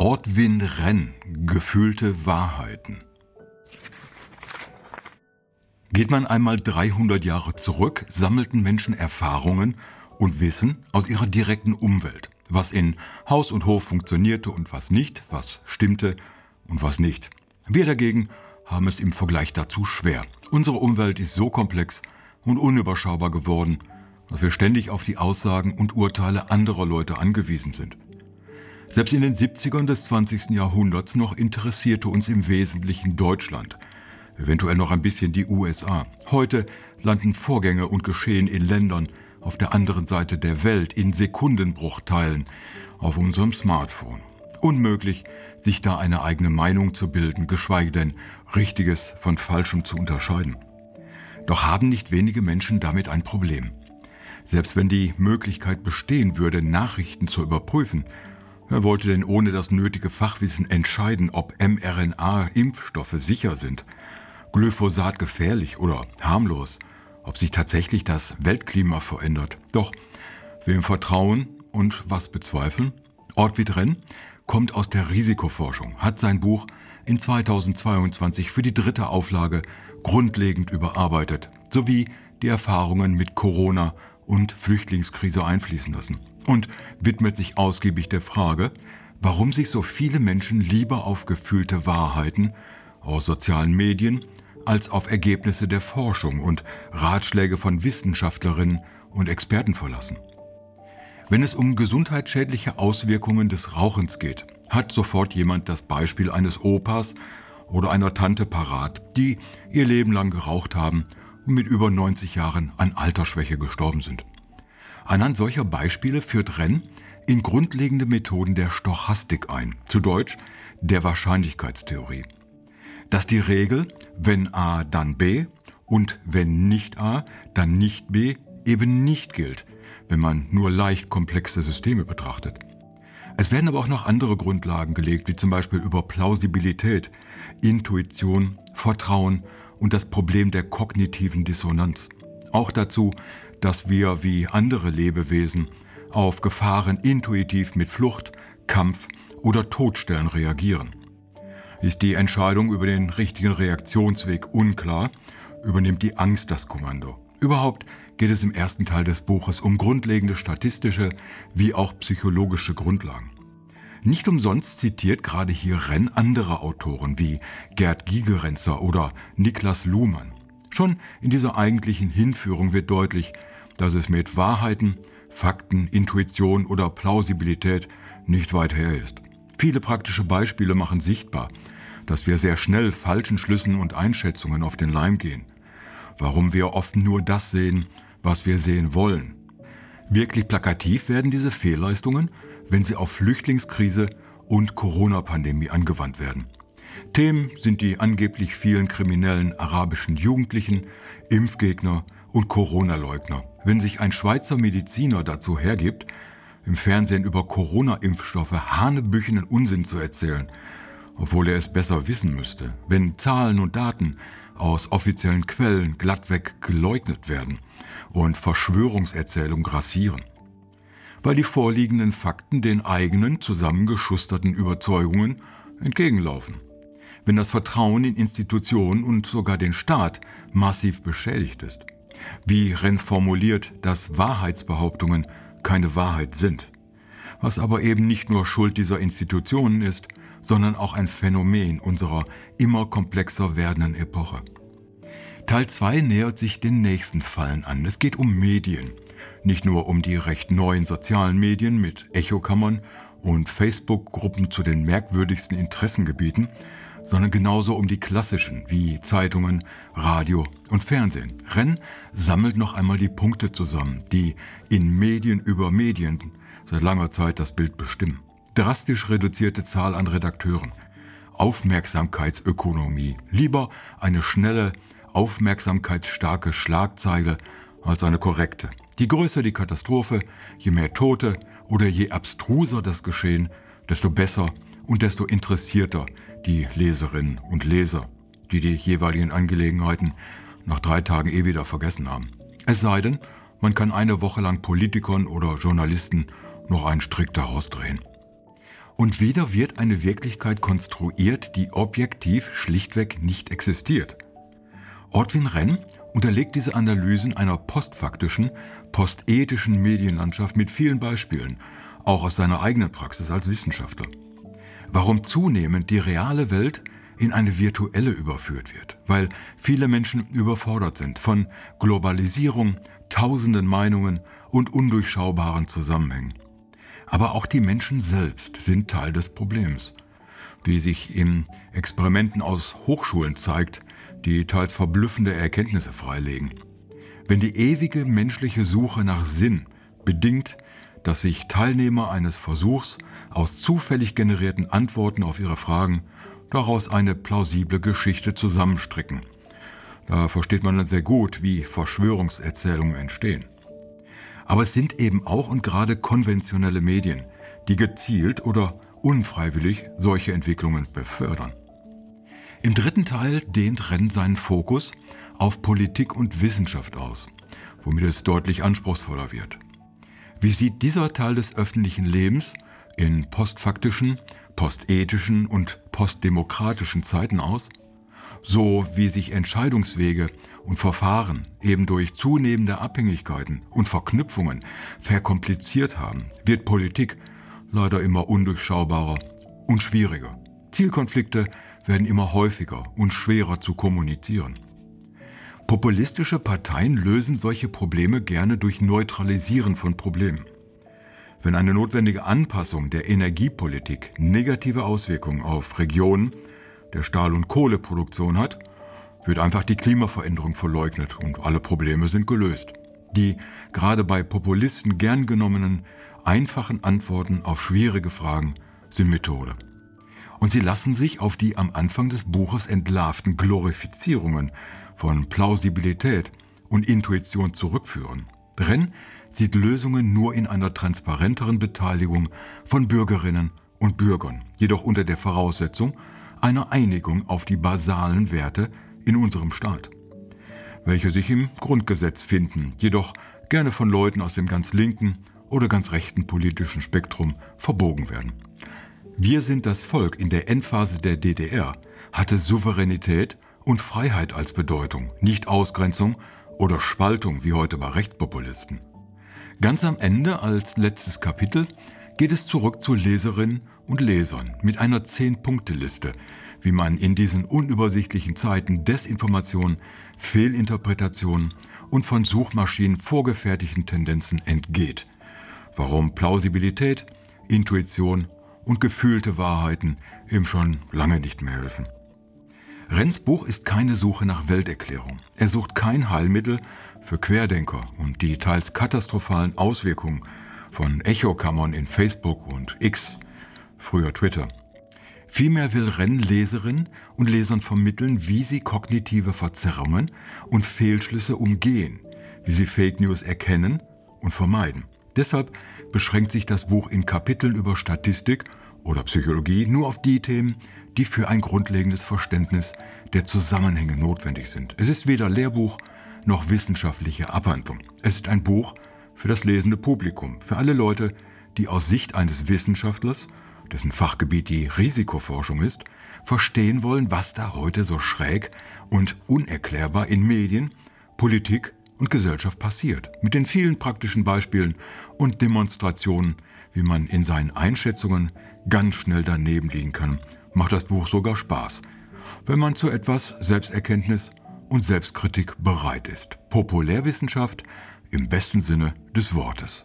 Ortwin Renn, gefühlte Wahrheiten. Geht man einmal 300 Jahre zurück, sammelten Menschen Erfahrungen und Wissen aus ihrer direkten Umwelt, was in Haus und Hof funktionierte und was nicht, was stimmte und was nicht. Wir dagegen haben es im Vergleich dazu schwer. Unsere Umwelt ist so komplex und unüberschaubar geworden, dass wir ständig auf die Aussagen und Urteile anderer Leute angewiesen sind. Selbst in den 70ern des 20. Jahrhunderts noch interessierte uns im Wesentlichen Deutschland, eventuell noch ein bisschen die USA. Heute landen Vorgänge und Geschehen in Ländern auf der anderen Seite der Welt in Sekundenbruchteilen auf unserem Smartphone. Unmöglich, sich da eine eigene Meinung zu bilden, geschweige denn Richtiges von Falschem zu unterscheiden. Doch haben nicht wenige Menschen damit ein Problem. Selbst wenn die Möglichkeit bestehen würde, Nachrichten zu überprüfen, wer wollte denn ohne das nötige Fachwissen entscheiden, ob mRNA-Impfstoffe sicher sind, Glyphosat gefährlich oder harmlos, ob sich tatsächlich das Weltklima verändert. Doch wem vertrauen und was bezweifeln? Ortwid Renn kommt aus der Risikoforschung, hat sein Buch in 2022 für die dritte Auflage grundlegend überarbeitet, sowie die Erfahrungen mit Corona und Flüchtlingskrise einfließen lassen und widmet sich ausgiebig der Frage, warum sich so viele Menschen lieber auf gefühlte Wahrheiten aus sozialen Medien als auf Ergebnisse der Forschung und Ratschläge von Wissenschaftlerinnen und Experten verlassen. Wenn es um gesundheitsschädliche Auswirkungen des Rauchens geht, hat sofort jemand das Beispiel eines Opas oder einer Tante parat, die ihr Leben lang geraucht haben und mit über 90 Jahren an Altersschwäche gestorben sind. Anhand solcher Beispiele führt Renn in grundlegende Methoden der Stochastik ein, zu Deutsch der Wahrscheinlichkeitstheorie. Dass die Regel, wenn A, dann B und wenn nicht A, dann nicht B eben nicht gilt, wenn man nur leicht komplexe Systeme betrachtet. Es werden aber auch noch andere Grundlagen gelegt, wie zum Beispiel über Plausibilität, Intuition, Vertrauen und das Problem der kognitiven Dissonanz. Auch dazu, dass wir wie andere Lebewesen auf Gefahren intuitiv mit Flucht, Kampf oder Todstellen reagieren. Ist die Entscheidung über den richtigen Reaktionsweg unklar, übernimmt die Angst das Kommando. Überhaupt geht es im ersten Teil des Buches um grundlegende statistische wie auch psychologische Grundlagen. Nicht umsonst zitiert gerade hier Renn andere Autoren wie Gerd Gigerenzer oder Niklas Luhmann. Schon in dieser eigentlichen Hinführung wird deutlich, dass es mit Wahrheiten, Fakten, Intuition oder Plausibilität nicht weit her ist. Viele praktische Beispiele machen sichtbar, dass wir sehr schnell falschen Schlüssen und Einschätzungen auf den Leim gehen. Warum wir oft nur das sehen, was wir sehen wollen. Wirklich plakativ werden diese Fehlleistungen, wenn sie auf Flüchtlingskrise und Corona-Pandemie angewandt werden. Themen sind die angeblich vielen kriminellen arabischen Jugendlichen, Impfgegner und Corona-Leugner. Wenn sich ein Schweizer Mediziner dazu hergibt, im Fernsehen über Corona-Impfstoffe hanebüchenen Unsinn zu erzählen, obwohl er es besser wissen müsste, wenn Zahlen und Daten aus offiziellen Quellen glattweg geleugnet werden und Verschwörungserzählungen grassieren, weil die vorliegenden Fakten den eigenen zusammengeschusterten Überzeugungen entgegenlaufen. Wenn das Vertrauen in Institutionen und sogar den Staat massiv beschädigt ist. Wie Renn formuliert, dass Wahrheitsbehauptungen keine Wahrheit sind. Was aber eben nicht nur Schuld dieser Institutionen ist, sondern auch ein Phänomen unserer immer komplexer werdenden Epoche. Teil 2 nähert sich den nächsten Fallen an. Es geht um Medien. Nicht nur um die recht neuen sozialen Medien mit Echokammern und Facebook-Gruppen zu den merkwürdigsten Interessengebieten, sondern genauso um die klassischen wie Zeitungen, Radio und Fernsehen. Renn sammelt noch einmal die Punkte zusammen, die in Medien über Medien seit langer Zeit das Bild bestimmen. Drastisch reduzierte Zahl an Redakteuren. Aufmerksamkeitsökonomie. Lieber eine schnelle, aufmerksamkeitsstarke Schlagzeile als eine korrekte. Je größer die Katastrophe, je mehr Tote oder je abstruser das Geschehen, desto besser und desto interessierter die Leserinnen und Leser, die die jeweiligen Angelegenheiten nach drei Tagen eh wieder vergessen haben. Es sei denn, man kann eine Woche lang Politikern oder Journalisten noch einen Strick daraus drehen. Und wieder wird eine Wirklichkeit konstruiert, die objektiv schlichtweg nicht existiert. Ortwin Renn unterlegt diese Analysen einer postfaktischen, postethischen Medienlandschaft mit vielen Beispielen, auch aus seiner eigenen Praxis als Wissenschaftler. Warum zunehmend die reale Welt in eine virtuelle überführt wird, weil viele Menschen überfordert sind von Globalisierung, tausenden Meinungen und undurchschaubaren Zusammenhängen. Aber auch die Menschen selbst sind Teil des Problems. Wie sich in Experimenten aus Hochschulen zeigt, die teils verblüffende Erkenntnisse freilegen. Wenn die ewige menschliche Suche nach Sinn bedingt, dass sich Teilnehmer eines Versuchs aus zufällig generierten Antworten auf ihre Fragen daraus eine plausible Geschichte zusammenstricken. Da versteht man dann sehr gut, wie Verschwörungserzählungen entstehen. Aber es sind eben auch und gerade konventionelle Medien, die gezielt oder unfreiwillig solche Entwicklungen befördern. Im dritten Teil dehnt Renn seinen Fokus auf Politik und Wissenschaft aus, womit es deutlich anspruchsvoller wird. Wie sieht dieser Teil des öffentlichen Lebens in postfaktischen, postethischen und postdemokratischen Zeiten aus? So wie sich Entscheidungswege und Verfahren eben durch zunehmende Abhängigkeiten und Verknüpfungen verkompliziert haben, wird Politik leider immer undurchschaubarer und schwieriger. Zielkonflikte werden immer häufiger und schwerer zu kommunizieren. Populistische Parteien lösen solche Probleme gerne durch Neutralisieren von Problemen. Wenn eine notwendige Anpassung der Energiepolitik negative Auswirkungen auf Regionen der Stahl- und Kohleproduktion hat, wird einfach die Klimaveränderung verleugnet und alle Probleme sind gelöst. Die gerade bei Populisten gern genommenen einfachen Antworten auf schwierige Fragen sind Methode. Und sie lassen sich auf die am Anfang des Buches entlarvten Glorifizierungen von Plausibilität und Intuition zurückführen. Renn sieht Lösungen nur in einer transparenteren Beteiligung von Bürgerinnen und Bürgern, jedoch unter der Voraussetzung einer Einigung auf die basalen Werte in unserem Staat, welche sich im Grundgesetz finden, jedoch gerne von Leuten aus dem ganz linken oder ganz rechten politischen Spektrum verbogen werden. Wir sind das Volk in der Endphase der DDR hatte Souveränität und Freiheit als Bedeutung, nicht Ausgrenzung oder Spaltung wie heute bei Rechtspopulisten. Ganz am Ende als letztes Kapitel geht es zurück zu Leserinnen und Lesern mit einer Zehn-Punkte-Liste, wie man in diesen unübersichtlichen Zeiten Desinformation, Fehlinterpretationen und von Suchmaschinen vorgefertigten Tendenzen entgeht. Warum Plausibilität, Intuition und gefühlte Wahrheiten ihm schon lange nicht mehr helfen. Renns Buch ist keine Suche nach Welterklärung. Er sucht kein Heilmittel für Querdenker und die teils katastrophalen Auswirkungen von Echokammern in Facebook und X, früher Twitter. Vielmehr will Renn Leserinnen und Lesern vermitteln, wie sie kognitive Verzerrungen und Fehlschlüsse umgehen, wie sie Fake News erkennen und vermeiden. Deshalb beschränkt sich das Buch in Kapiteln über Statistik oder Psychologie nur auf die Themen, die für ein grundlegendes Verständnis der Zusammenhänge notwendig sind. Es ist weder Lehrbuch noch wissenschaftliche Abhandlung. Es ist ein Buch für das lesende Publikum, für alle Leute, die aus Sicht eines Wissenschaftlers, dessen Fachgebiet die Risikoforschung ist, verstehen wollen, was da heute so schräg und unerklärbar in Medien, Politik und Gesellschaft passiert. Mit den vielen praktischen Beispielen und Demonstrationen, wie man in seinen Einschätzungen ganz schnell daneben liegen kann, macht das Buch sogar Spaß, wenn man zu etwas Selbsterkenntnis und Selbstkritik bereit ist. Populärwissenschaft im besten Sinne des Wortes.